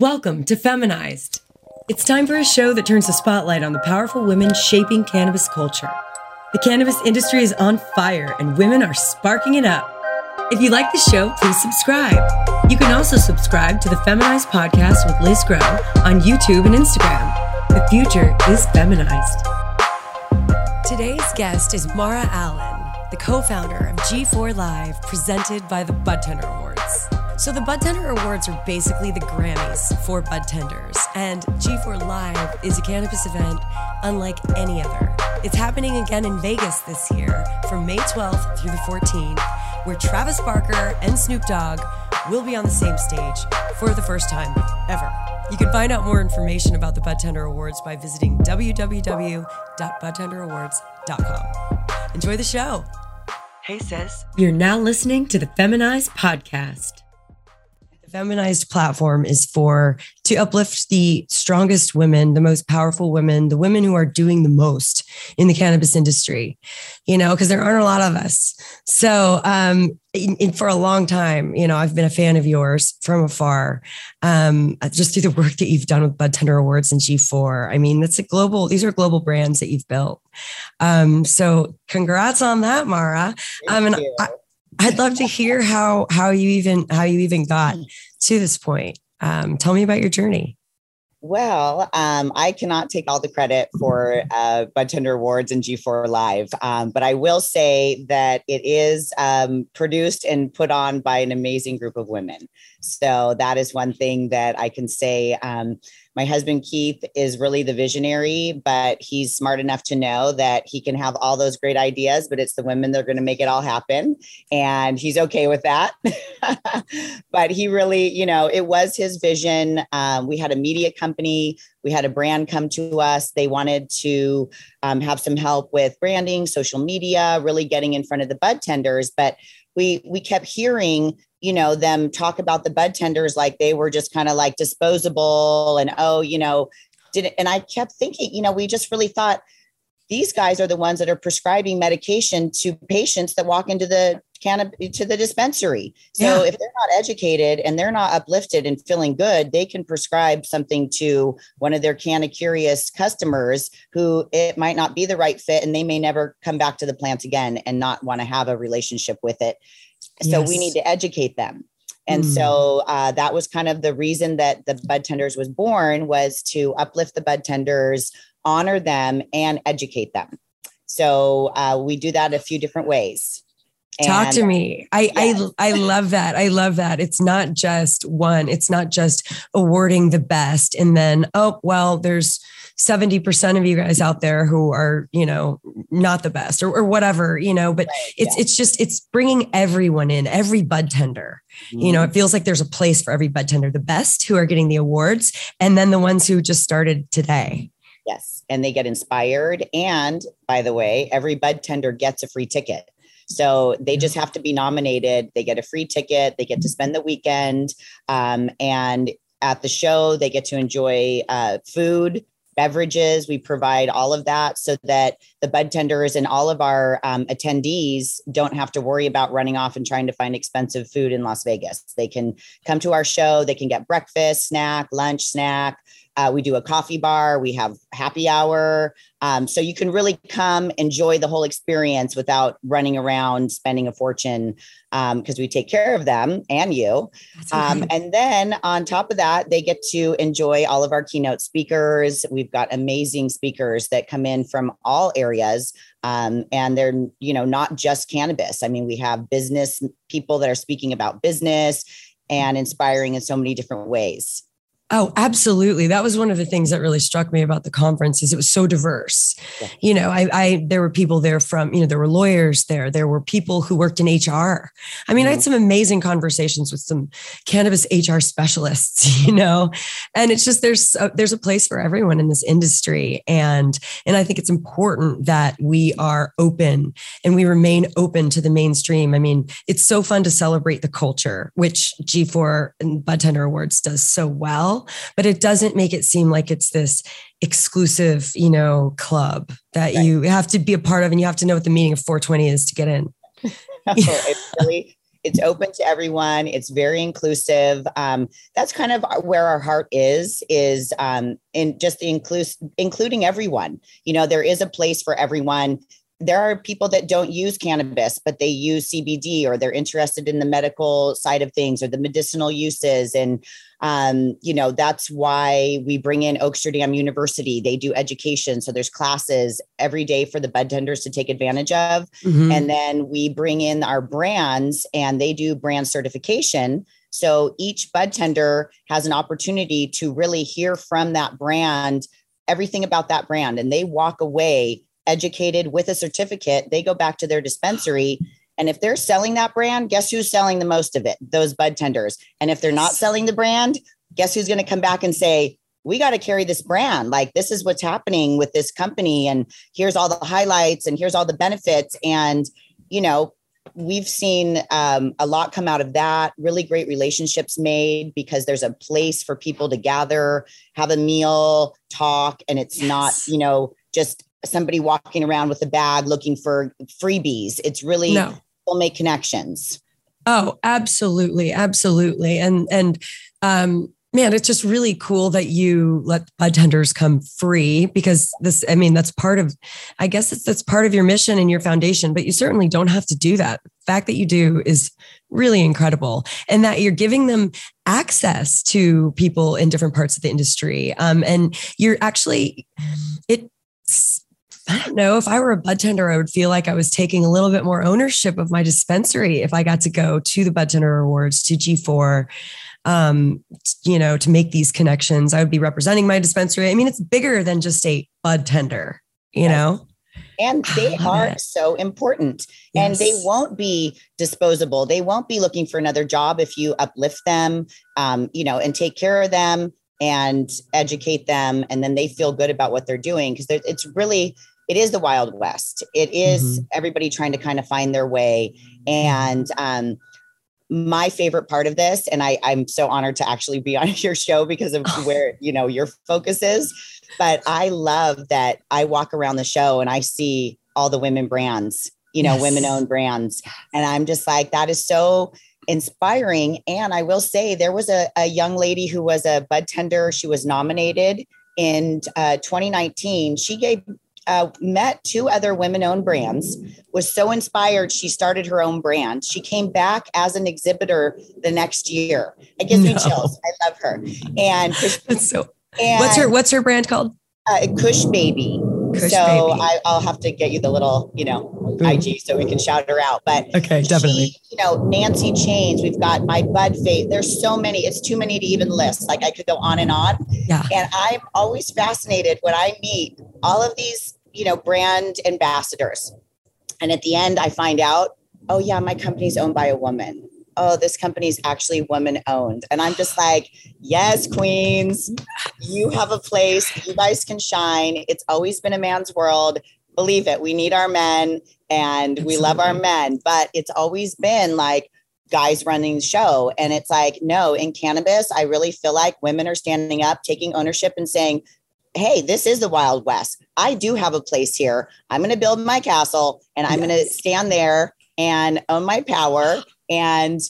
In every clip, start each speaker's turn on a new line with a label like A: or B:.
A: Welcome to Feminized. It's time for a show that turns the spotlight on the powerful women shaping cannabis culture. The cannabis industry is on fire and women are sparking it up. If you like the show, please subscribe. You can also subscribe to the Feminized podcast with Liz Grow on YouTube and Instagram. The future is feminized. Today's guest is Mara Allen, the co founder of G4 Live, presented by the Budtender Awards. So, the Budtender Awards are basically the Grammys for budtenders, and G4 Live is a cannabis event unlike any other. It's happening again in Vegas this year from May 12th through the 14th, where Travis Barker and Snoop Dogg will be on the same stage for the first time ever. You can find out more information about the Budtender Awards by visiting www.budtenderawards.com. Enjoy the show. Hey, sis. You're now listening to the Feminized Podcast. Feminized platform is for to uplift the strongest women, the most powerful women, the women who are doing the most in the cannabis industry, you know, because there aren't a lot of us. So, um, in, in, for a long time, you know, I've been a fan of yours from afar, um, just through the work that you've done with Budtender Awards and G4. I mean, that's a global, these are global brands that you've built. Um, so congrats on that, Mara. Um, and I, I'd love to hear how, how you even, how you even got to this point. Um, tell me about your journey.
B: Well, um, I cannot take all the credit for uh, Budtender Awards and G4 Live, um, but I will say that it is um, produced and put on by an amazing group of women. So that is one thing that I can say. Um, my husband Keith is really the visionary, but he's smart enough to know that he can have all those great ideas, but it's the women that are going to make it all happen. And he's okay with that. but he really, you know, it was his vision. Um, we had a media company, we had a brand come to us. They wanted to um, have some help with branding, social media, really getting in front of the bud tenders. But we we kept hearing you know them talk about the bud tenders like they were just kind of like disposable and oh you know did it and i kept thinking you know we just really thought these guys are the ones that are prescribing medication to patients that walk into the cannabis to the dispensary so yeah. if they're not educated and they're not uplifted and feeling good they can prescribe something to one of their canna curious customers who it might not be the right fit and they may never come back to the plant again and not want to have a relationship with it so yes. we need to educate them. And mm. so uh, that was kind of the reason that the bud tenders was born was to uplift the bud tenders, honor them, and educate them. So uh, we do that a few different ways.
A: Talk to me. I, yes. I I love that. I love that. It's not just one. It's not just awarding the best and then oh well, there's 70% of you guys out there who are, you know, not the best or, or whatever, you know, but right, it's, yeah. it's just, it's bringing everyone in, every bud tender, mm-hmm. you know, it feels like there's a place for every bud tender, the best who are getting the awards and then the ones who just started today.
B: Yes. And they get inspired. And by the way, every bud tender gets a free ticket. So they just have to be nominated. They get a free ticket. They get to spend the weekend. Um, and at the show, they get to enjoy uh, food, beverages. We provide all of that so that the bud tenders and all of our um, attendees don't have to worry about running off and trying to find expensive food in Las Vegas. They can come to our show, they can get breakfast, snack, lunch, snack. Uh, we do a coffee bar, we have happy hour. Um, so you can really come enjoy the whole experience without running around spending a fortune because um, we take care of them and you. Um, and then on top of that, they get to enjoy all of our keynote speakers. We've got amazing speakers that come in from all areas. Um, and they're, you know, not just cannabis. I mean, we have business people that are speaking about business and inspiring in so many different ways.
A: Oh, absolutely. That was one of the things that really struck me about the conference is it was so diverse. Yeah. You know, I, I, there were people there from, you know, there were lawyers there. There were people who worked in HR. I mean, mm-hmm. I had mm-hmm. some amazing conversations with some cannabis HR specialists, you know, and it's just, there's, a, there's a place for everyone in this industry. And, and I think it's important that we are open and we remain open to the mainstream. I mean, it's so fun to celebrate the culture, which G4 and Budtender Awards does so well but it doesn't make it seem like it's this exclusive, you know, club that right. you have to be a part of and you have to know what the meaning of 420 is to get in.
B: it really it's open to everyone. It's very inclusive. Um, that's kind of where our heart is, is um, in just the inclus- including everyone. You know, there is a place for everyone there are people that don't use cannabis, but they use CBD or they're interested in the medical side of things or the medicinal uses. And, um, you know, that's why we bring in Oaksterdam University. They do education. So there's classes every day for the bud tenders to take advantage of. Mm-hmm. And then we bring in our brands and they do brand certification. So each bud tender has an opportunity to really hear from that brand everything about that brand and they walk away educated with a certificate, they go back to their dispensary. And if they're selling that brand, guess who's selling the most of it? Those bud tenders. And if they're not selling the brand, guess who's going to come back and say, we got to carry this brand. Like, this is what's happening with this company. And here's all the highlights and here's all the benefits. And, you know, we've seen um, a lot come out of that really great relationships made because there's a place for people to gather have a meal talk and it's yes. not you know just somebody walking around with a bag looking for freebies. It's really no. will make connections.
A: Oh, absolutely, absolutely, and and um, man, it's just really cool that you let bud tenders come free because this. I mean, that's part of. I guess it's that's part of your mission and your foundation, but you certainly don't have to do that. The fact that you do is really incredible, and that you're giving them access to people in different parts of the industry, um, and you're actually it I don't know if I were a bud tender, I would feel like I was taking a little bit more ownership of my dispensary if I got to go to the bud tender awards to G4, um, you know, to make these connections. I would be representing my dispensary. I mean, it's bigger than just a bud tender, you yes. know?
B: And they are it. so important yes. and they won't be disposable. They won't be looking for another job if you uplift them, um, you know, and take care of them and educate them and then they feel good about what they're doing because it's really it is the Wild West. It is mm-hmm. everybody trying to kind of find their way. And um, my favorite part of this, and I, I'm so honored to actually be on your show because of where you know your focus is. But I love that I walk around the show and I see all the women brands, you know, yes. women owned brands. And I'm just like, that is so inspiring. And I will say there was a, a young lady who was a bud tender. She was nominated in uh, 2019. She gave uh, met two other women owned brands, was so inspired, she started her own brand. She came back as an exhibitor the next year. It gives no. me chills. I love her. And
A: That's so, and, what's her, what's her brand called?
B: Uh, Kush Baby. Kush so Baby. I, will have to get you the little, you know, IG so we can shout her out. But
A: okay, definitely.
B: She, you know, Nancy Chains. We've got my Bud Faith. There's so many. It's too many to even list. Like I could go on and on.
A: Yeah.
B: And I'm always fascinated when I meet all of these you know, brand ambassadors. And at the end, I find out, oh, yeah, my company's owned by a woman. Oh, this company's actually woman owned. And I'm just like, yes, queens, you have a place. You guys can shine. It's always been a man's world. Believe it. We need our men and we love our men. But it's always been like, guys running the show. And it's like, no, in cannabis, I really feel like women are standing up, taking ownership and saying, hey, this is the Wild West. I do have a place here. I'm going to build my castle and I'm yes. going to stand there and own my power. And,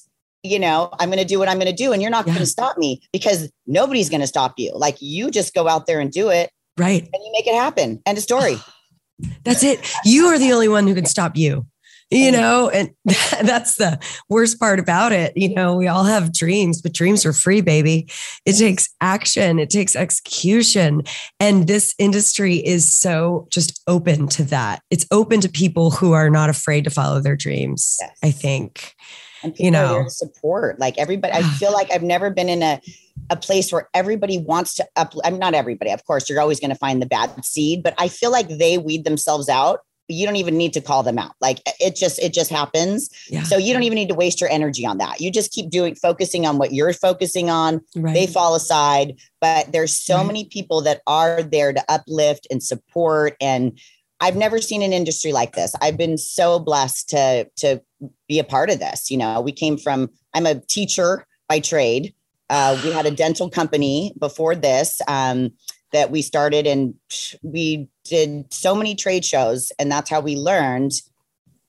B: you know, I'm going to do what I'm going to do. And you're not yeah. going to stop me because nobody's going to stop you. Like you just go out there and do it.
A: Right.
B: And you make it happen. End of story.
A: That's it. You are the only one who can stop you you know and that's the worst part about it you know we all have dreams but dreams are free baby it takes action it takes execution and this industry is so just open to that it's open to people who are not afraid to follow their dreams yes. i think
B: and you know support like everybody i feel like i've never been in a a place where everybody wants to up i'm not everybody of course you're always going to find the bad seed but i feel like they weed themselves out you don't even need to call them out. Like it just it just happens. Yeah. So you don't even need to waste your energy on that. You just keep doing focusing on what you're focusing on. Right. They fall aside, but there's so right. many people that are there to uplift and support and I've never seen an industry like this. I've been so blessed to to be a part of this. You know, we came from I'm a teacher by trade. Uh, we had a dental company before this. Um, that we started and we did so many trade shows and that's how we learned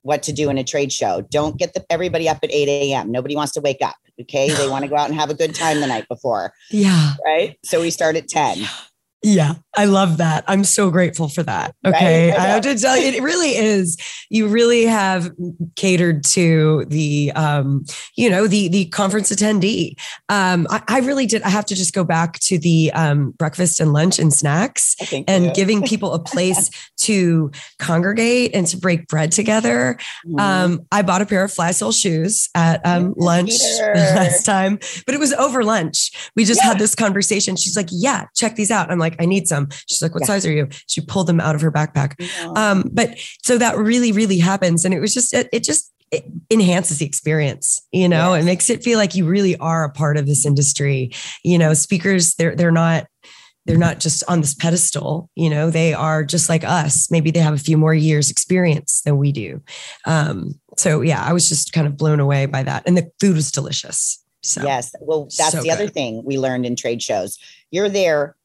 B: what to do in a trade show. Don't get the, everybody up at 8 a.m. Nobody wants to wake up. Okay. They want to go out and have a good time the night before.
A: Yeah.
B: Right. So we start at 10.
A: Yeah, I love that. I'm so grateful for that. Okay. Right? I, I have to tell you, it really is. You really have catered to the, um, you know, the, the conference attendee. Um, I, I really did. I have to just go back to the um, breakfast and lunch and snacks and you. giving people a place to congregate and to break bread together. Mm-hmm. Um, I bought a pair of fly sole shoes at um, lunch last time, but it was over lunch. We just yeah. had this conversation. She's like, yeah, check these out. I'm like, like, I need some. She's like, what yeah. size are you? She pulled them out of her backpack. Yeah. Um, but so that really, really happens. And it was just, it, it just, it enhances the experience you know yes. it makes it feel like you really are a part of this industry you know speakers they're they're not they're not just on this pedestal you know they are just like us maybe they have a few more years experience than we do um, so yeah i was just kind of blown away by that and the food was delicious so
B: yes well that's so the good. other thing we learned in trade shows you're there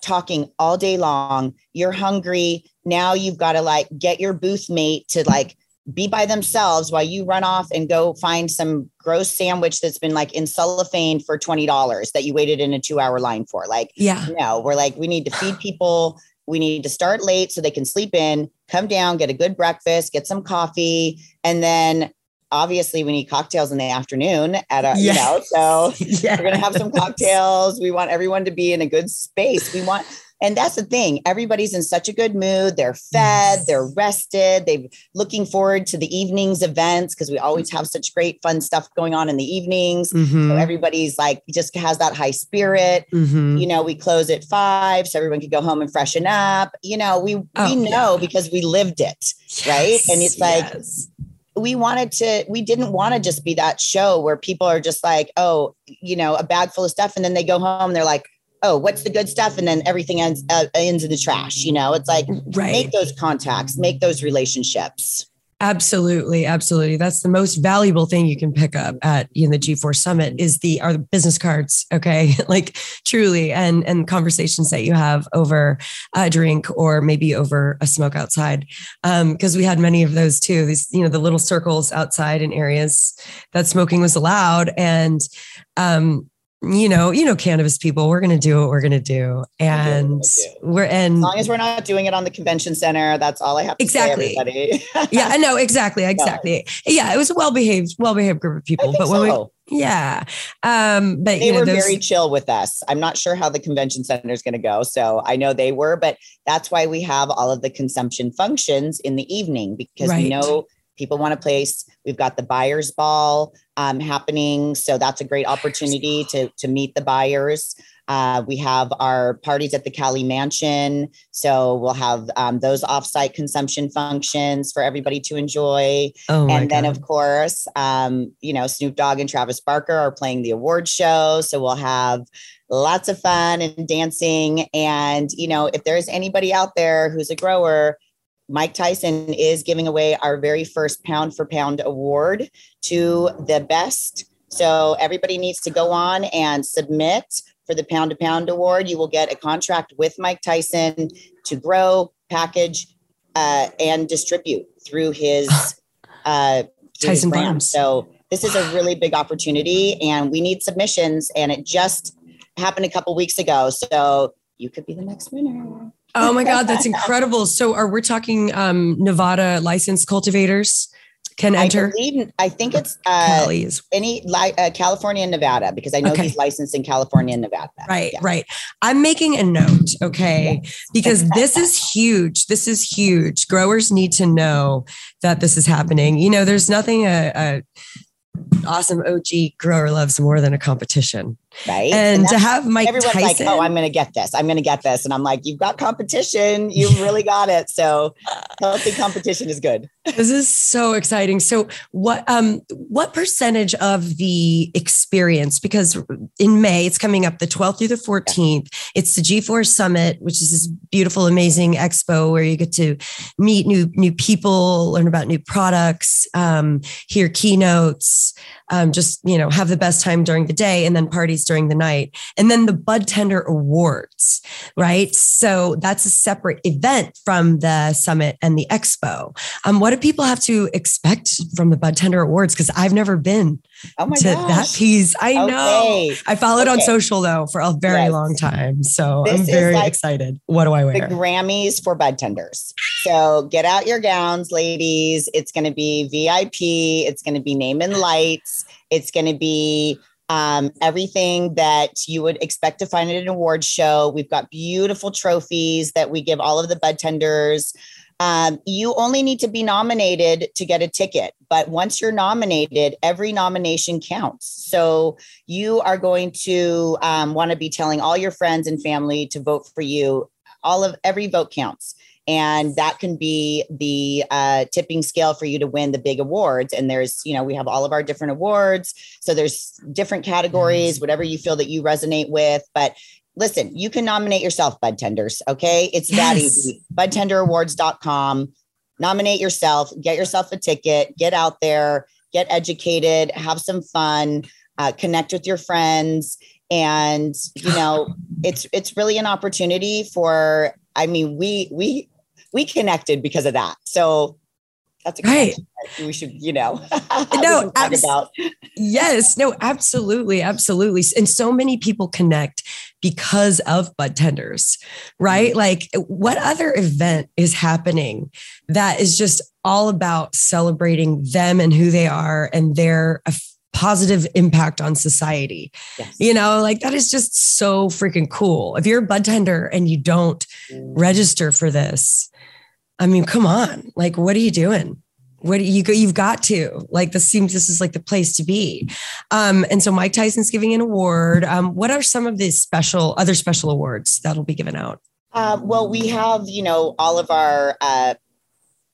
B: talking all day long. You're hungry. Now you've got to like get your booth mate to like be by themselves while you run off and go find some gross sandwich that's been like in cellophane for $20 that you waited in a two hour line for. Like,
A: yeah,
B: no, we're like, we need to feed people. We need to start late so they can sleep in, come down, get a good breakfast, get some coffee, and then obviously we need cocktails in the afternoon at a yes. you know so yes. we're going to have some cocktails we want everyone to be in a good space we want and that's the thing everybody's in such a good mood they're fed yes. they're rested they're looking forward to the evenings events because we always have such great fun stuff going on in the evenings mm-hmm. so everybody's like just has that high spirit mm-hmm. you know we close at five so everyone can go home and freshen up you know we oh, we know yeah. because we lived it right and it's like we wanted to we didn't want to just be that show where people are just like oh you know a bag full of stuff and then they go home they're like oh what's the good stuff? And then everything ends uh, ends in the trash you know? It's like right. make those contacts make those relationships
A: Absolutely, absolutely. That's the most valuable thing you can pick up at know, the G4 Summit is the are the business cards. Okay, like truly, and and conversations that you have over a drink or maybe over a smoke outside, because um, we had many of those too. These you know the little circles outside in areas that smoking was allowed, and um, you know, you know, cannabis people, we're going to do what we're going to do. And we're, and
B: as long as we're not doing it on the convention center, that's all I have to
A: exactly.
B: say, everybody.
A: yeah, I know. Exactly. Exactly. Yeah. It was a well-behaved, well-behaved group of people, but when so. we, yeah. Um, but
B: they
A: you know,
B: were those... very chill with us. I'm not sure how the convention center is going to go. So I know they were, but that's why we have all of the consumption functions in the evening because right. we know people want a place. We've got the buyers ball um, happening, so that's a great opportunity to to meet the buyers. Uh, we have our parties at the Cali Mansion, so we'll have um, those offsite consumption functions for everybody to enjoy. Oh and then, God. of course, um, you know, Snoop Dogg and Travis Barker are playing the award show, so we'll have lots of fun and dancing. And you know, if there's anybody out there who's a grower Mike Tyson is giving away our very first pound for pound award to the best. So everybody needs to go on and submit for the pound to pound award. You will get a contract with Mike Tyson to grow, package, uh, and distribute through his uh,
A: Tyson Farms.
B: So this is a really big opportunity, and we need submissions. And it just happened a couple weeks ago, so you could be the next winner.
A: Oh my God, that's incredible. So are we talking um, Nevada licensed cultivators can enter?
B: I, believe, I think it's uh, any uh, California and Nevada because I know okay. he's licensed in California and Nevada.
A: Right, yeah. right. I'm making a note, okay, yes. because this is huge. This is huge. Growers need to know that this is happening. You know, there's nothing a, a awesome OG grower loves more than a competition.
B: Right.
A: And, and to have Mike
B: everyone's
A: Tyson,
B: like, oh, I'm going to get this. I'm going to get this. And I'm like, you've got competition. You've really got it. So healthy competition is good.
A: This is so exciting. So what, um, what percentage of the experience, because in May, it's coming up the 12th through the 14th, it's the G4 Summit, which is this beautiful, amazing expo where you get to meet new, new people, learn about new products, um, hear keynotes, um, just, you know, have the best time during the day and then parties during the night, and then the Bud Tender Awards, right? So that's a separate event from the summit and the expo. Um, what do people have to expect from the Bud Tender Awards? Because I've never been
B: Oh my
A: to
B: gosh.
A: that piece. I know. I followed on social though for a very
B: Yes.
A: long time. So
B: This
A: I'm very
B: like
A: excited. What do I wear? the?
B: Grammys for bud tenders. So get out your gowns, ladies. It's going to be VIP. It's going to be name and lights. It's going to be um, everything that you would expect to find at an award show. We've got beautiful trophies that we give all of the bud tenders. Um, you only need to be nominated to get a ticket, but once you're nominated, every nomination counts. So you are going to um, want to be telling all your friends and family to vote for you. All of every vote counts. And that can be the uh, tipping scale for you to win the big awards. And there's, you know, we have all of our different awards. So there's different categories, whatever you feel that you resonate with. But listen, you can nominate yourself, Bud Tenders. Okay. It's that easy. BudTenderAwards.com. Nominate yourself, get yourself a ticket, get out there, get educated, have some fun, uh, connect with your friends. And, you know, it's it's really an opportunity for, I mean, we we we connected because of that. So that's a
A: Right.
B: that we should, you know,
A: No, abs-
B: about.
A: Yes, no, absolutely, absolutely. And so many people connect because of bud tenders, right? Mm-hmm. Like, what other event is happening that is just all about celebrating them and who they are and their positive impact on society?
B: Yes.
A: You know, like that is just so freaking cool. If you're a bud tender and you don't register for this, I mean, come on, like, what are you doing? What do you go? You've got to like this seems this is like the place to be. Um, and so Mike Tyson's giving an award. Um, what are some of the special other special awards that'll be given out?
B: Uh, well, we have, you know, all of our uh,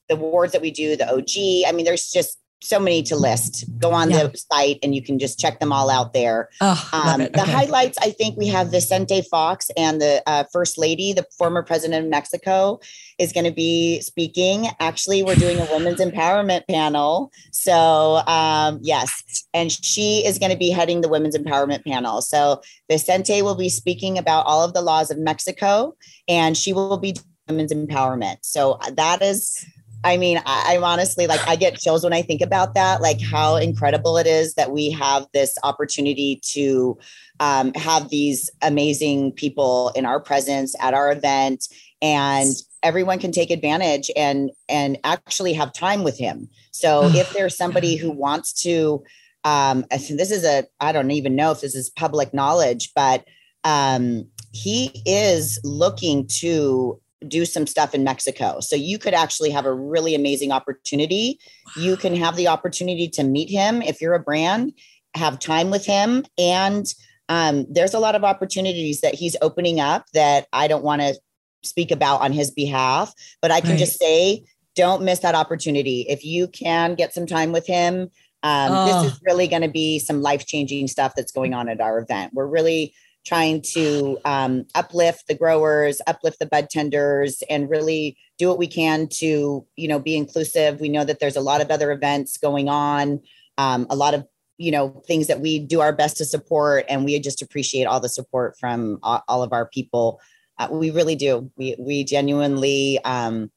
B: the awards that we do, the OG. I mean, there's just so many to list. Go on
A: Yeah.
B: the site and you can just check them all out there.
A: Oh,
B: Um,
A: it.
B: the
A: Okay.
B: highlights, I think we have Vicente Fox and the uh, First Lady, the former president of Mexico, is going to be speaking. Actually, we're doing a women's empowerment panel. So, um, yes, and she is going to be heading the women's empowerment panel. So, Vicente will be speaking about all of the laws of Mexico, and she will be women's empowerment. So, uh, that is. I mean, I, I'm honestly like, I get chills when I think about that, like how incredible it is that we have this opportunity to um, have these amazing people in our presence at our event and everyone can take advantage and and actually have time with him. So if there's somebody who wants to um this is a i don't even know if this is public knowledge but um he is looking to do some stuff in Mexico. So you could actually have a really amazing opportunity. You can have the opportunity to meet him if you're a brand, have time with him. And um, there's a lot of opportunities that he's opening up that I don't want to speak about on his behalf, but I can
A: Right.
B: just say, don't miss that opportunity. If you can get some time with him, um,
A: Oh.
B: this is really going to be some life changing stuff that's going on at our event. We're really trying to um, uplift the growers, uplift the bud tenders, and really do what we can to, you know, be inclusive. We know that there's a lot of other events going on, um, a lot of, you know, things that we do our best to support, and we just appreciate all the support from all, of our people. Uh, we really do. We we genuinely, um,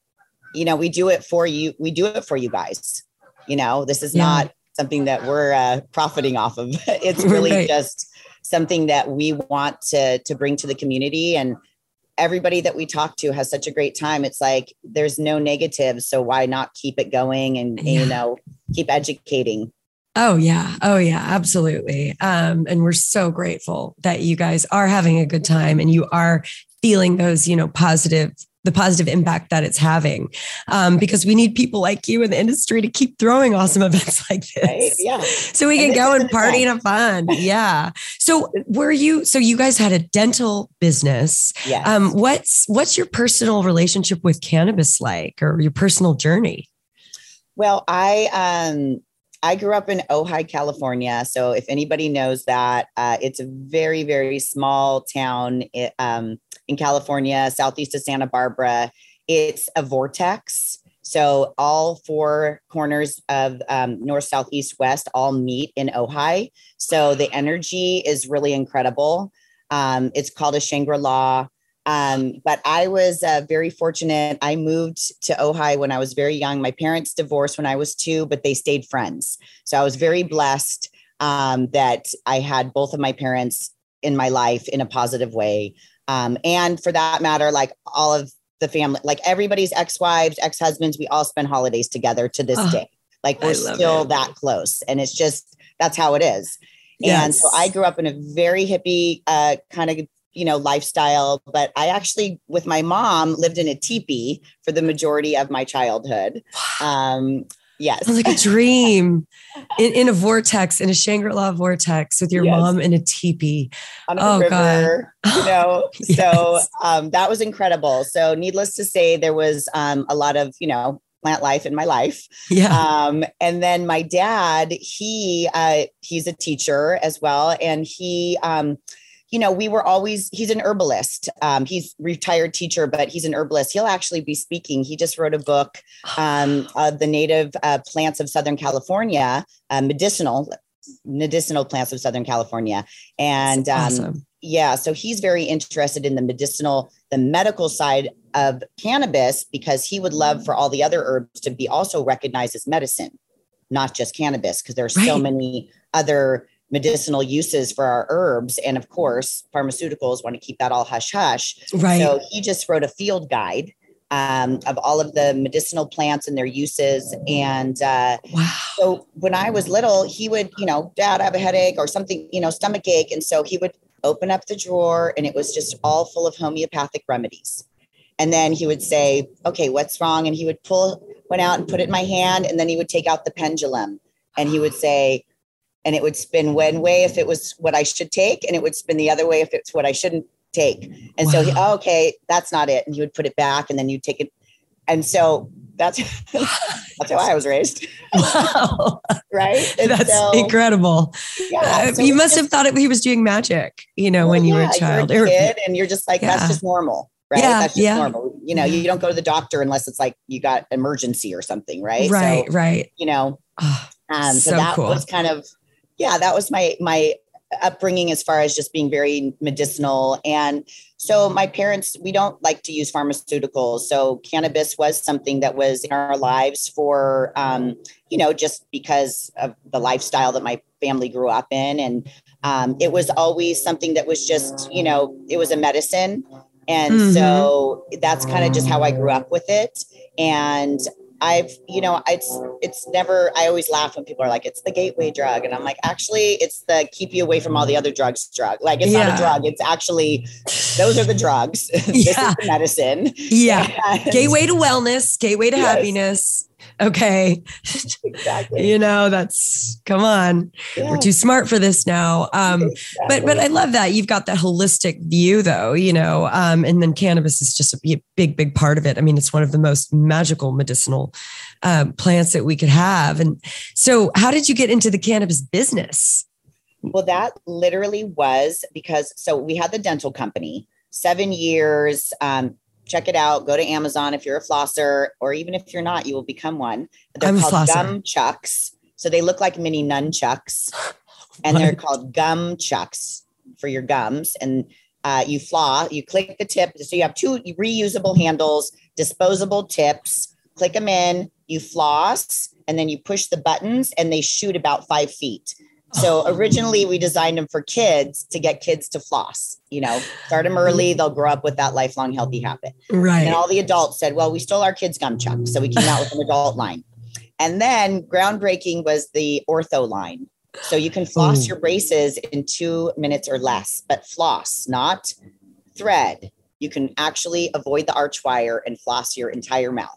B: you know, we do it for you. We do it for you guys. You know, this is
A: Yeah.
B: not something that we're uh, profiting off of. it's really
A: Right.
B: just something that we want to to bring to the community and everybody that we talk to has such a great time it's like there's no negatives so why not keep it going and
A: Yeah.
B: you know keep educating
A: Oh yeah. Oh yeah, absolutely. Um, and we're so grateful that you guys are having a good time and you are feeling those, you know, positive, the positive impact that it's having. Um, because we need people like you in the industry to keep throwing awesome events like this.
B: right yeah
A: So we can go and party and have fun. Yeah. So were you so you guys had a dental business.
B: yeah
A: Um, what's what's your personal relationship with cannabis like or your personal journey?
B: Well, I um I grew up in Ojai, California. So if anybody knows that, uh, it's a very very small town um, in California, southeast of Santa Barbara. It's a vortex. So all four corners of um, north, south, east, west all meet in Ojai. So the energy is really incredible. Um, it's called a Shangri La. Um, but I was uh, very fortunate. I moved to Ojai when I was very young. My parents divorced when I was two, but they stayed friends. So I was very blessed um, that I had both of my parents in my life in a positive way. Um, and for that matter, like all of the family, like everybody's ex-wives, ex-husbands, we all spend holidays together to this oh, day. Like we're still it. that close. And it's just that's how it is. Yes. And so I grew up in a very hippie uh, kind of you know lifestyle but i actually with my mom lived in a teepee for the majority of my childhood um yes
A: Sounds like a dream in, in a vortex in a shangri-la vortex with your yes. mom in a teepee
B: on a oh, river God. you know yes. so um that was incredible so needless to say there was um a lot of you know plant life in my life.
A: Yeah.
B: Um, and then my dad, he uh, he's a teacher as well, and he um, you know, we were always, he's an herbalist. Um, he's retired teacher, but he's an herbalist. He'll actually be speaking. He just wrote a book um, of the native uh, plants of Southern California, uh, medicinal, medicinal plants of Southern California. And um, awesome. yeah, so he's very interested in the medicinal, the medical side of cannabis because he would love for all the other herbs to be also recognized as medicine, not just cannabis, because there's right. so many other medicinal uses for our herbs. And of course, pharmaceuticals want to keep that all hush hush.
A: Right.
B: So he just wrote a field guide um, of all of the medicinal plants and their uses. And uh, wow. so when I was little, he would, you know, dad, I have a headache or something, you know, stomach ache. And so he would open up the drawer and it was just all full of homeopathic remedies. And then he would say, okay, what's wrong? And he would pull one out and put it in my hand. And then he would take out the pendulum and he would say, and it would spin one way if it was what I should take, and it would spin the other way if it's what I shouldn't take. And wow. so, he, oh, okay, that's not it, and he would put it back, and then you take it. And so that's that's how I was raised.
A: Wow,
B: right?
A: And that's so, incredible. Yeah, uh, so you must just, have thought it, he was doing magic, you know, well, when you yeah, were a child,
B: a kid, and you're just like, yeah. that's just normal. Right. Yeah, that's just yeah. normal. You know, you don't go to the doctor unless it's like you got emergency or something, right?
A: Right, so, right.
B: You know, oh, um, so, so that cool. was kind of yeah, that was my my upbringing as far as just being very medicinal. And so my parents, we don't like to use pharmaceuticals. So cannabis was something that was in our lives for, um, you know, just because of the lifestyle that my family grew up in. And um, it was always something that was just, you know, it was a medicine. And mm-hmm. so that's kind of just how I grew up with it. And I've, you know, it's it's never. I always laugh when people are like, "It's the gateway drug," and I'm like, actually, it's the keep you away from all the other drugs drug. Like, it's yeah. not a drug. It's actually those are the drugs. this yeah. is the medicine.
A: Yeah, and, gateway to wellness, gateway to yes. happiness okay. Exactly. You know that's come on. Yeah. we're too smart for this now. Um exactly. but but i love that you've got that holistic view though you know um and then cannabis is just a big big part of it. I mean it's one of the most magical medicinal um, plants that we could have. And so how did you get into the cannabis business?
B: Well that literally was because so we had the dental company seven years um, check it out. Go to Amazon if you're a flosser, or even if you're not, you will become one. They're I'm called gum chucks. So they look like mini nunchucks, and they're called gum chucks for your gums. And uh, you flaw, you click the tip. So you have two reusable handles, disposable tips. Click them in, you floss, and then you push the buttons, and they shoot about five feet. So originally we designed them for kids to get kids to floss, you know, start them early. Mm-hmm. They'll grow up with that lifelong healthy habit.
A: Right.
B: And all the adults said, well, we stole our kids gum chuck. So we came out with an adult line. And then groundbreaking was the ortho line. So you can floss Ooh. your braces in two minutes or less, but floss, not thread. You can actually avoid the arch wire and floss your entire mouth.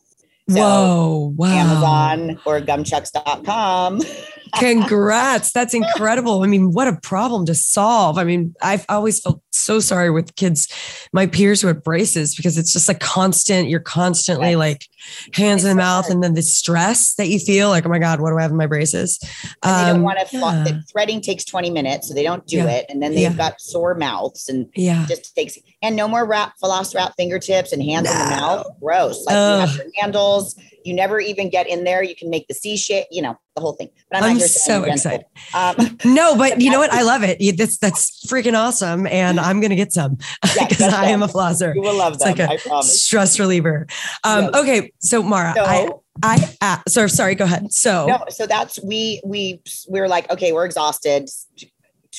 A: So Whoa, wow.
B: Amazon or gumchucks.com.
A: Congrats. That's incredible. I mean, what a problem to solve. I mean, I've always felt so sorry with kids, my peers who have braces, because it's just like constant, you're constantly yes. like hands it's in the mouth, and then the stress that you feel like, oh my God, what do I have in my braces?
B: Um, they don't um, want to, yeah. threading takes 20 minutes, so they don't do yeah. it. And then they've yeah. got sore mouths and
A: yeah,
B: just takes, and no more wrap floss wrap fingertips and hands no. in the mouth. Gross. Like you have your handles. You never even get in there. You can make the C shape, you know, the whole thing.
A: But I'm, I'm so excited. Um, no, but you know what? I love it. That's that's freaking awesome, and I'm gonna get some because yes, I am a flosser.
B: You will love them. It's like a I promise.
A: stress reliever. Um, yes. Okay, so Mara, so, I I uh, so sorry. Go ahead. So
B: no, so that's we we we were like, okay, we're exhausted.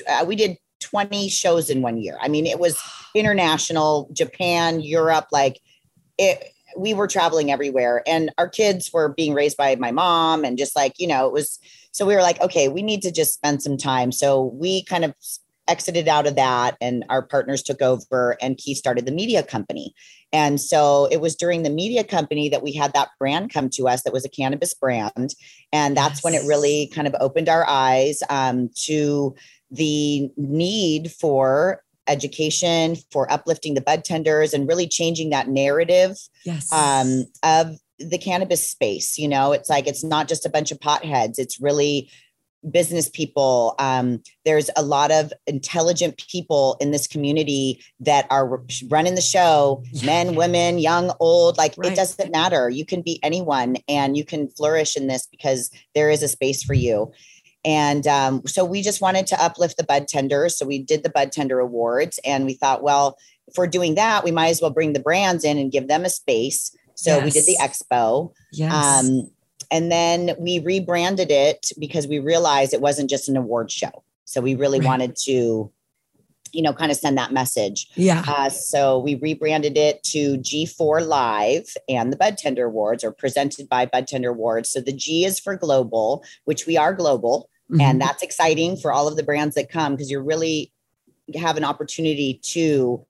B: Uh, we did 20 shows in one year. I mean, it was international, Japan, Europe, like it we were traveling everywhere and our kids were being raised by my mom and just like, you know, it was so we were like, okay, we need to just spend some time. So we kind of exited out of that and our partners took over and Keith started the media company. And so it was during the media company that we had that brand come to us that was a cannabis brand. And that's yes. when it really kind of opened our eyes um, to the need for education, for uplifting the bud tenders, and really changing that narrative
A: yes.
B: um, of the cannabis space. You know, it's like it's not just a bunch of potheads, it's really business people. Um, there's a lot of intelligent people in this community that are running the show men, women, young, old. Like right. it doesn't matter. You can be anyone and you can flourish in this because there is a space for you. And um, so we just wanted to uplift the bud tenders. So we did the bud tender awards and we thought, well, if we're doing that, we might as well bring the brands in and give them a space. So yes. we did the expo.
A: Yes. Um,
B: and then we rebranded it because we realized it wasn't just an award show. So we really right. wanted to, you know, kind of send that message.
A: Yeah.
B: Uh, so we rebranded it to G4 Live and the Bud Tender Awards are presented by Bud Tender Awards. So the G is for global, which we are global. Mm-hmm. And that's exciting for all of the brands that come because you really have an opportunity to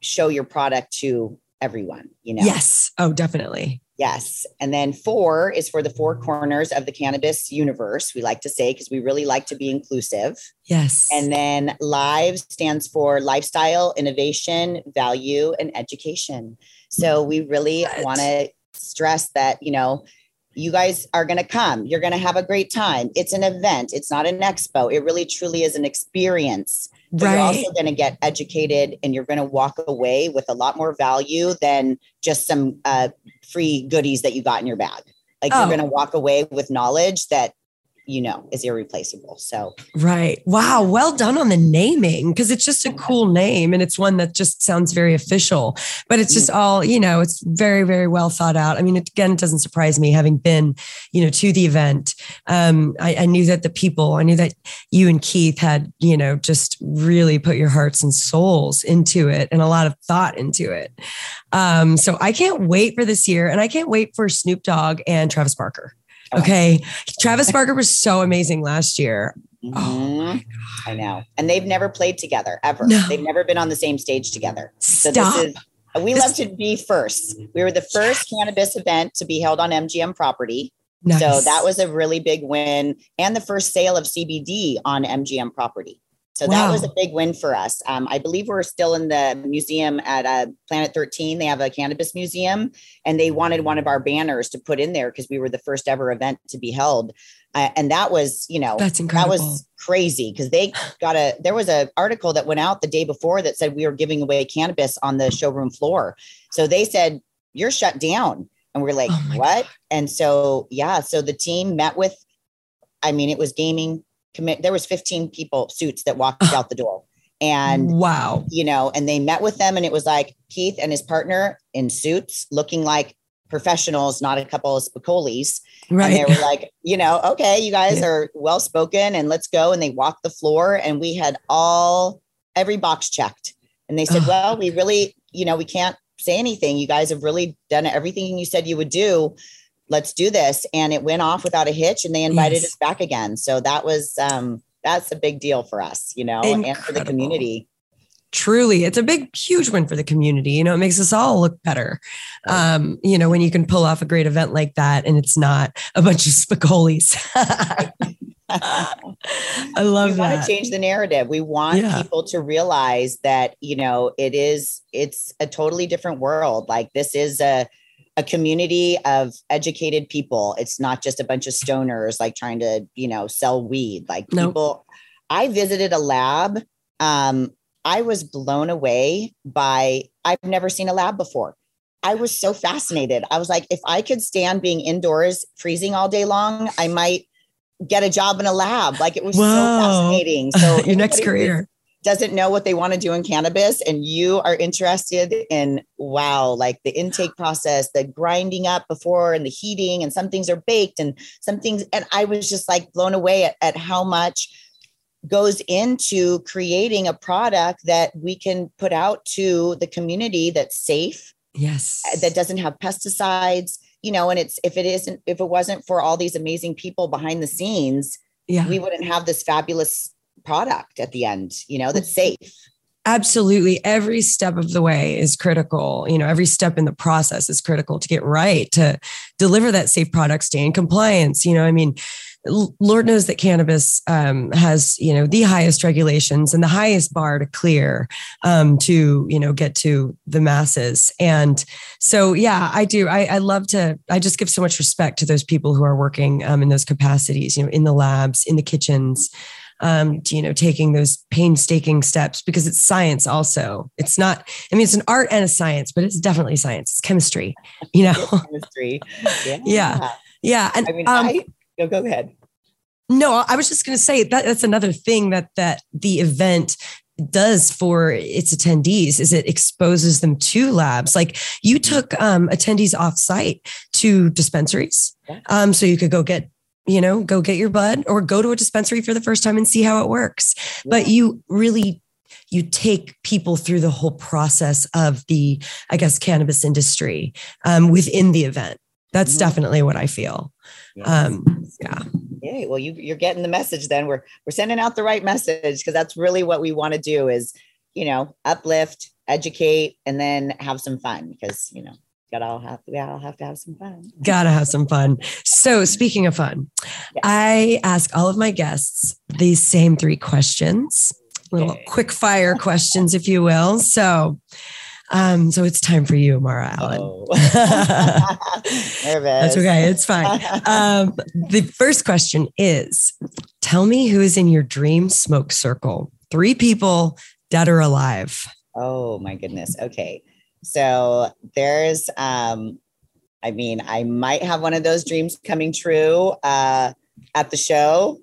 B: show your product to everyone, you know?
A: Yes. Oh, definitely.
B: Yes. And then four is for the four corners of the cannabis universe, we like to say, because we really like to be inclusive.
A: Yes.
B: And then live stands for lifestyle, innovation, value, and education. So we really want to stress that, you know, you guys are going to come. You're going to have a great time. It's an event. It's not an expo. It really truly is an experience. But right. You're also going to get educated and you're going to walk away with a lot more value than just some uh, free goodies that you got in your bag. Like oh. you're going to walk away with knowledge that you know is irreplaceable. So
A: right. Wow. Well done on the naming because it's just a cool name and it's one that just sounds very official but it's just all you know it's very very well thought out. I mean it, again it doesn't surprise me having been you know to the event. Um, I, I knew that the people i knew that you and keith had you know just really put your hearts and souls into it and a lot of thought into it. Um, so i can't wait for this year and i can't wait for snoop dogg and travis barker Okay. Travis Barker was so amazing last year.
B: Mm-hmm. Oh I know. And they've never played together ever. No. They've never been on the same stage together. So Stop. this is we this, love to be first. We were the first cannabis event to be held on MGM property. Nice. So that was a really big win and the first sale of CBD on MGM property. So wow. that was a big win for us. Um, I believe we're still in the museum at uh, Planet 13. They have a cannabis museum, and they wanted one of our banners to put in there because we were the first ever event to be held. Uh, and that was, you know,
A: that's incredible.
B: That was crazy because they got a. There was an article that went out the day before that said we were giving away cannabis on the showroom floor. So they said you're shut down, and we're like, oh what? God. And so yeah, so the team met with. I mean, it was gaming commit there was 15 people suits that walked out the door. And
A: wow.
B: you know and they met with them and it was like keith and his partner in suits looking like professionals not a couple of spicolis right and they were like you know okay you guys yeah. are well spoken and let's go. And they walked the floor and we had all every box checked. And they said oh. well we really you know we can't say anything. You guys have really done everything you said you would do let's do this. And it went off without a hitch and they invited yes. us back again. So that was, um, that's a big deal for us, you know, Incredible. and for the community.
A: Truly, it's a big, huge win for the community. You know, it makes us all look better. Um, you know, when you can pull off a great event like that and it's not a bunch of spicolis. I love we
B: that. want to change the narrative. We want yeah. people to realize that, you know, it is, it's a totally different world. Like this is a, a community of educated people. It's not just a bunch of stoners like trying to, you know, sell weed. Like nope. people, I visited a lab. Um, I was blown away by, I've never seen a lab before. I was so fascinated. I was like, if I could stand being indoors freezing all day long, I might get a job in a lab. Like it was Whoa. so fascinating. So
A: your next career
B: doesn't know what they want to do in cannabis and you are interested in wow like the intake process the grinding up before and the heating and some things are baked and some things and i was just like blown away at, at how much goes into creating a product that we can put out to the community that's safe
A: yes.
B: Uh, that doesn't have pesticides you know and it's if it isn't if it wasn't for all these amazing people behind the scenes yeah. we wouldn't have this fabulous product at the end you know that's safe
A: absolutely every step of the way is critical you know every step in the process is critical to get right to deliver that safe product stay in compliance you know i mean Lord knows that cannabis um, has, you know, the highest regulations and the highest bar to clear um, to, you know, get to the masses. And so, yeah, I do. I, I love to. I just give so much respect to those people who are working um, in those capacities, you know, in the labs, in the kitchens. Um, you know, taking those painstaking steps because it's science also. It's not, I mean, it's an art and a science, but it's definitely science. It's chemistry, you know?
B: chemistry.
A: Yeah. yeah. Yeah. And
B: I mean, um, I, no, go ahead.
A: No, I was just going to say that that's another thing that that the event does for its attendees is it exposes them to labs. Like you mm-hmm. took um, attendees off site to dispensaries, um, so you could go get you know go get your bud or go to a dispensary for the first time and see how it works. Yeah. But you really you take people through the whole process of the i guess cannabis industry um, within the event that's mm-hmm. definitely what i feel yes. um, yeah
B: Yay. Well, you, you're getting the message then. We're we're sending out the right message because that's really what we want to do is, you know, uplift, educate, and then have some fun because, you know, gotta all have we all have to have some fun.
A: Gotta have some fun. So speaking of fun, yes. I ask all of my guests these same three questions, little okay. quick fire questions, if you will. So um, so it's time for you, Mara Allen. Oh. That's okay. It's fine. Um, the first question is tell me who is in your dream smoke circle. Three people, dead or alive.
B: Oh my goodness. Okay. So there's um, I mean, I might have one of those dreams coming true uh at the show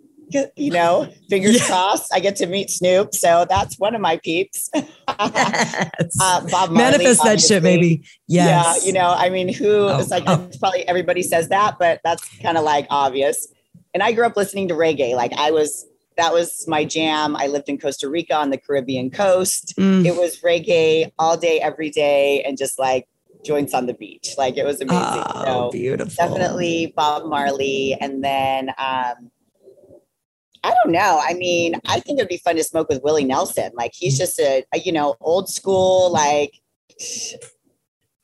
B: you know, fingers yeah. crossed, I get to meet Snoop. So that's one of my peeps. yes.
A: uh, Bob Marley, Manifest obviously. that shit, maybe. Yes.
B: Yeah. You know, I mean, who oh, like, oh. probably everybody says that, but that's kind of like obvious. And I grew up listening to reggae. Like I was, that was my jam. I lived in Costa Rica on the Caribbean coast. Mm. It was reggae all day, every day, and just like joints on the beach. Like it was amazing.
A: Oh, so beautiful.
B: Definitely Bob Marley. And then um, I don't know. I mean, I think it'd be fun to smoke with Willie Nelson. Like he's just a, a you know, old school, like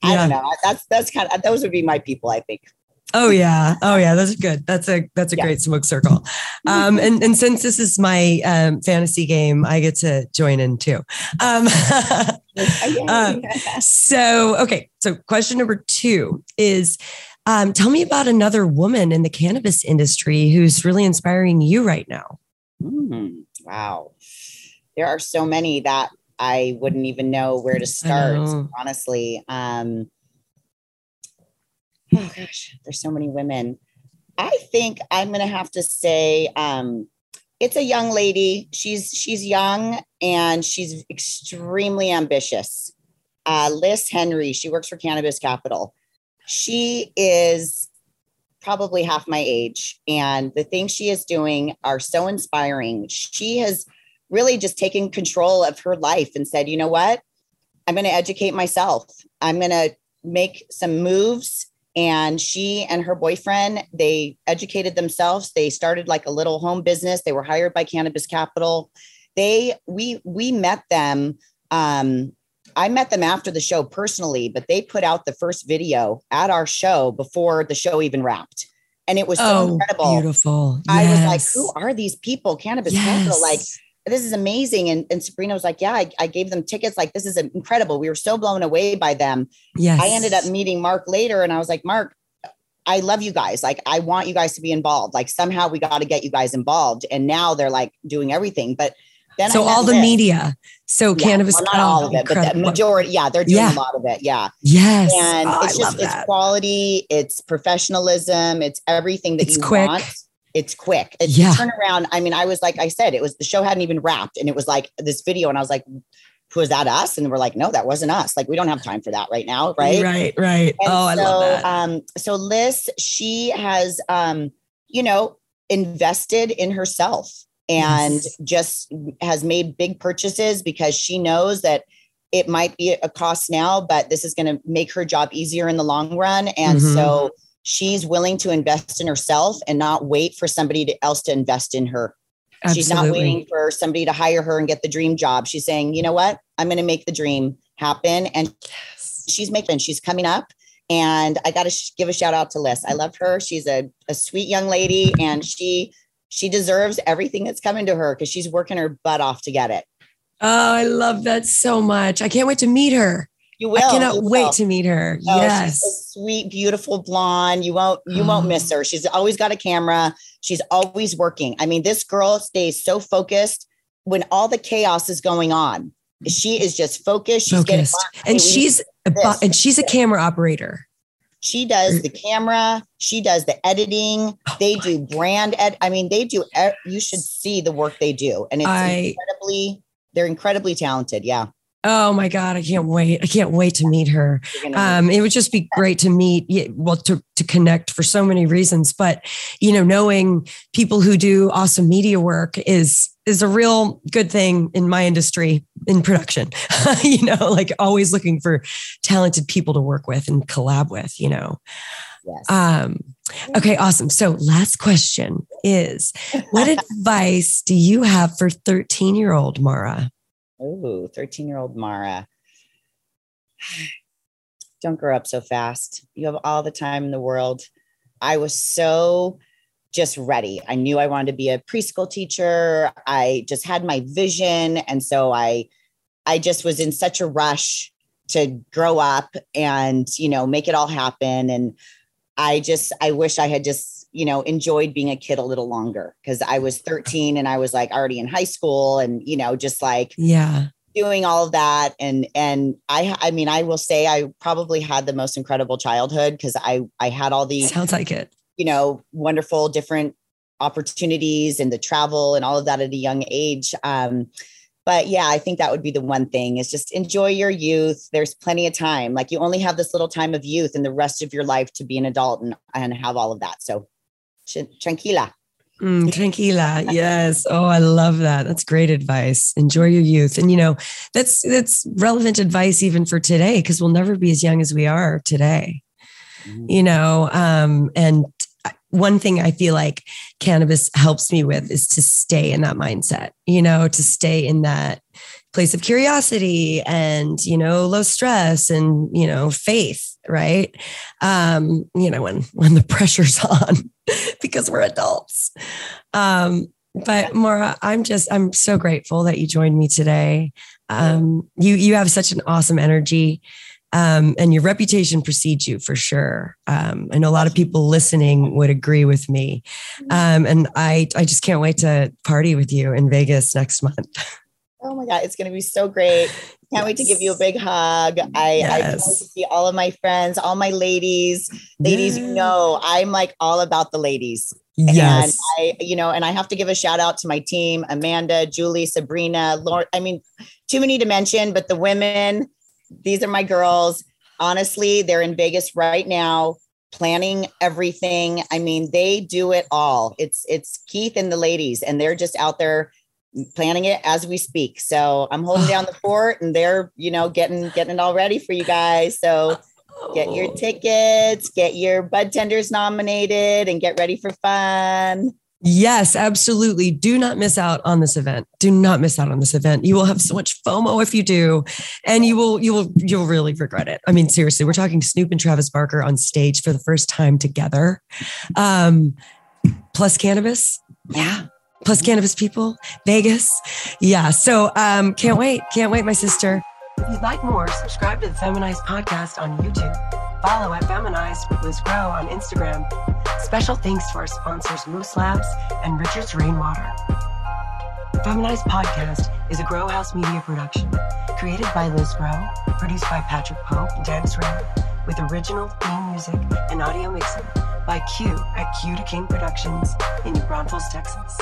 B: I don't know. That's that's kind of those would be my people, I think.
A: Oh yeah. Oh yeah. That's good. That's a that's a yeah. great smoke circle. Um, and and since this is my um, fantasy game, I get to join in too. Um, um, so okay. So question number two is um, tell me about another woman in the cannabis industry who's really inspiring you right now.
B: Mm, wow. There are so many that I wouldn't even know where to start, honestly. Um, oh gosh, there's so many women. I think I'm gonna have to say um, it's a young lady. She's she's young and she's extremely ambitious. Uh, Liz Henry. She works for Cannabis Capital she is probably half my age and the things she is doing are so inspiring she has really just taken control of her life and said you know what i'm going to educate myself i'm going to make some moves and she and her boyfriend they educated themselves they started like a little home business they were hired by cannabis capital they we we met them um I met them after the show personally, but they put out the first video at our show before the show even wrapped. And it was so oh, incredible.
A: Beautiful.
B: I was like, who are these people? Cannabis yes. Capital. Like, this is amazing. And, and Sabrina was like, yeah, I, I, gave them tickets. Like, this is incredible. We were so blown away by them.
A: Yes.
B: I ended up meeting Mark later and I was like, Mark, I love you guys. Like, I want you guys to be involved. Like, somehow we got to get you guys involved. And now they're like doing everything. But Then
A: so all the
B: Liz.
A: media. So
B: Yeah,
A: cannabis.
B: well, not all of it, but the majority. Yeah, they're doing
A: Yeah.
B: a lot of it. Yeah,
A: Yes.
B: and
A: Oh,
B: it's
A: I
B: just it's
A: that.
B: quality, it's professionalism, it's everything that
A: It's
B: you
A: quick.
B: want. It's quick. It's
A: Yeah.
B: turn around. I mean, I was like I said, it was the show hadn't even wrapped, and it was like this video, and I was like, "Was that us?" And we're like, "No, that wasn't us. Like, we don't have time for that right now, right?"
A: Right. Right.
B: And
A: oh, I
B: so,
A: love that.
B: Um, so Liz, she has, um, you know, invested in herself and
A: Yes.
B: just has made big purchases because she knows that it might be a cost now, but this is going to make her job easier in the long run. And
A: Mhm.
B: so she's willing to invest in herself and not wait for somebody else to invest in her. She's not waiting for somebody to hire her and get the dream job. She's saying, you know what? I'm going to make the dream happen. And she's making, she's coming up. And I got to sh- give a shout out to Liz. I love her. She's a, a sweet young lady and she, she deserves everything that's coming to her because she's working her butt off to get it.
A: Oh, I love that so much. I can't wait to meet her.
B: You will.
A: I cannot
B: you
A: wait to meet her.
B: Oh,
A: yes.
B: she's a sweet, beautiful blonde. You won't, you won't miss mm. her. She's always got a camera. She's always working. I mean, this girl stays so focused when all the chaos is going on. She is just focused. She's
A: Focused.
B: hey,
A: And she's a and she's a camera operator.
B: she does the camera. She does the editing.
A: Oh
B: They do brand ed. I mean, they do. You should see the work they do, and it's
A: I
B: incredibly. They're incredibly talented. Yeah.
A: Oh my god, I can't wait. I can't wait to meet her. Um, it would just be great to meet. Well, to to connect for so many reasons, but you know, knowing people who do awesome media work is is a real good thing in my industry in production. you know, like always looking for talented people to work with and collab with. You know.
B: yes.
A: Um, okay, awesome. So, last question is what advice do you have for 13 year old Mara?
B: Ooh, 13 year old Mara. Don't grow up so fast. You have all the time in the world. I was so just ready. I knew I wanted to be a preschool teacher. I just had my vision. And so I I just was in such a rush to grow up and, you know, make it all happen. And I just I wish I had just, you know, enjoyed being a kid a little longer because I was 13 and I was like already in high school and, you know, just like
A: Yeah.
B: doing all of that. And and i i mean i will say i probably had the most incredible childhood because i i had all the
A: Sounds like it.
B: you know wonderful different opportunities and the travel and all of that at a young age. Um but yeah i think that would be the one thing is just enjoy your youth. There's plenty of time. Like you only have this little time of youth and the rest of your life to be an adult and, and have all of that. So tranquila
A: Mm, tranquila. Yes. Oh, I love that. That's great advice. Enjoy your youth. And you know, that's that's relevant advice even for today because we'll never be as young as we are today. You know, um, and one thing I feel like cannabis helps me with is to stay in that mindset, you know, to stay in that place of curiosity and, you know, low stress and, you know, faith, right? Um, you know, when when the pressure's on because we're adults. Um, but Mara, I'm just I'm so grateful that you joined me today. Um, you you have such an awesome energy. Um, and your reputation precedes you for sure. Um, I know a lot of people listening would agree with me. Um, and I, I just can't wait to party with you in Vegas next month.
B: Oh my God, it's going to be so great. Can't wait to give you a big hug. I, I can't wait to see all of my friends, all my ladies. Ladies, you know, I'm like all about the ladies.
A: Yes.
B: And I, you know, and I have to give a shout out to my team, Amanda, Julie, Sabrina, Lauren. I mean, too many to mention, but the women, these are my girls. Honestly, they're in Vegas right now planning everything. I mean, they do it all. It's it's Keith and the ladies, and they're just out there planning it as we speak. So I'm holding down the fort and they're, you know, getting getting it all ready for you guys. So get your
A: Oh.
B: tickets, get your bud tenders nominated, and get ready for fun.
A: Yes, absolutely. Do not miss out on this event. Do not miss out on this event. You will have so much FOMO if you do, and you will you will you'll really regret it. I mean, seriously, we're talking Snoop and Travis Barker on stage for the first time together. Um, plus cannabis. Yeah. Plus cannabis people, Vegas. Yeah. So um, can't wait. Can't wait, my sister. If you'd like more, subscribe to the Feminized Podcast on YouTube. Follow at Feminized with Liz Grow on Instagram. Special thanks to our sponsors Moose Labs and Richards Rainwater. Feminized Podcast is a Grow House Media production, created by Liz Grow, produced by Patrick Pope and Tanis Ray, with original theme music and audio mixing by Q at Q da King Productions in New Braunfels, Texas.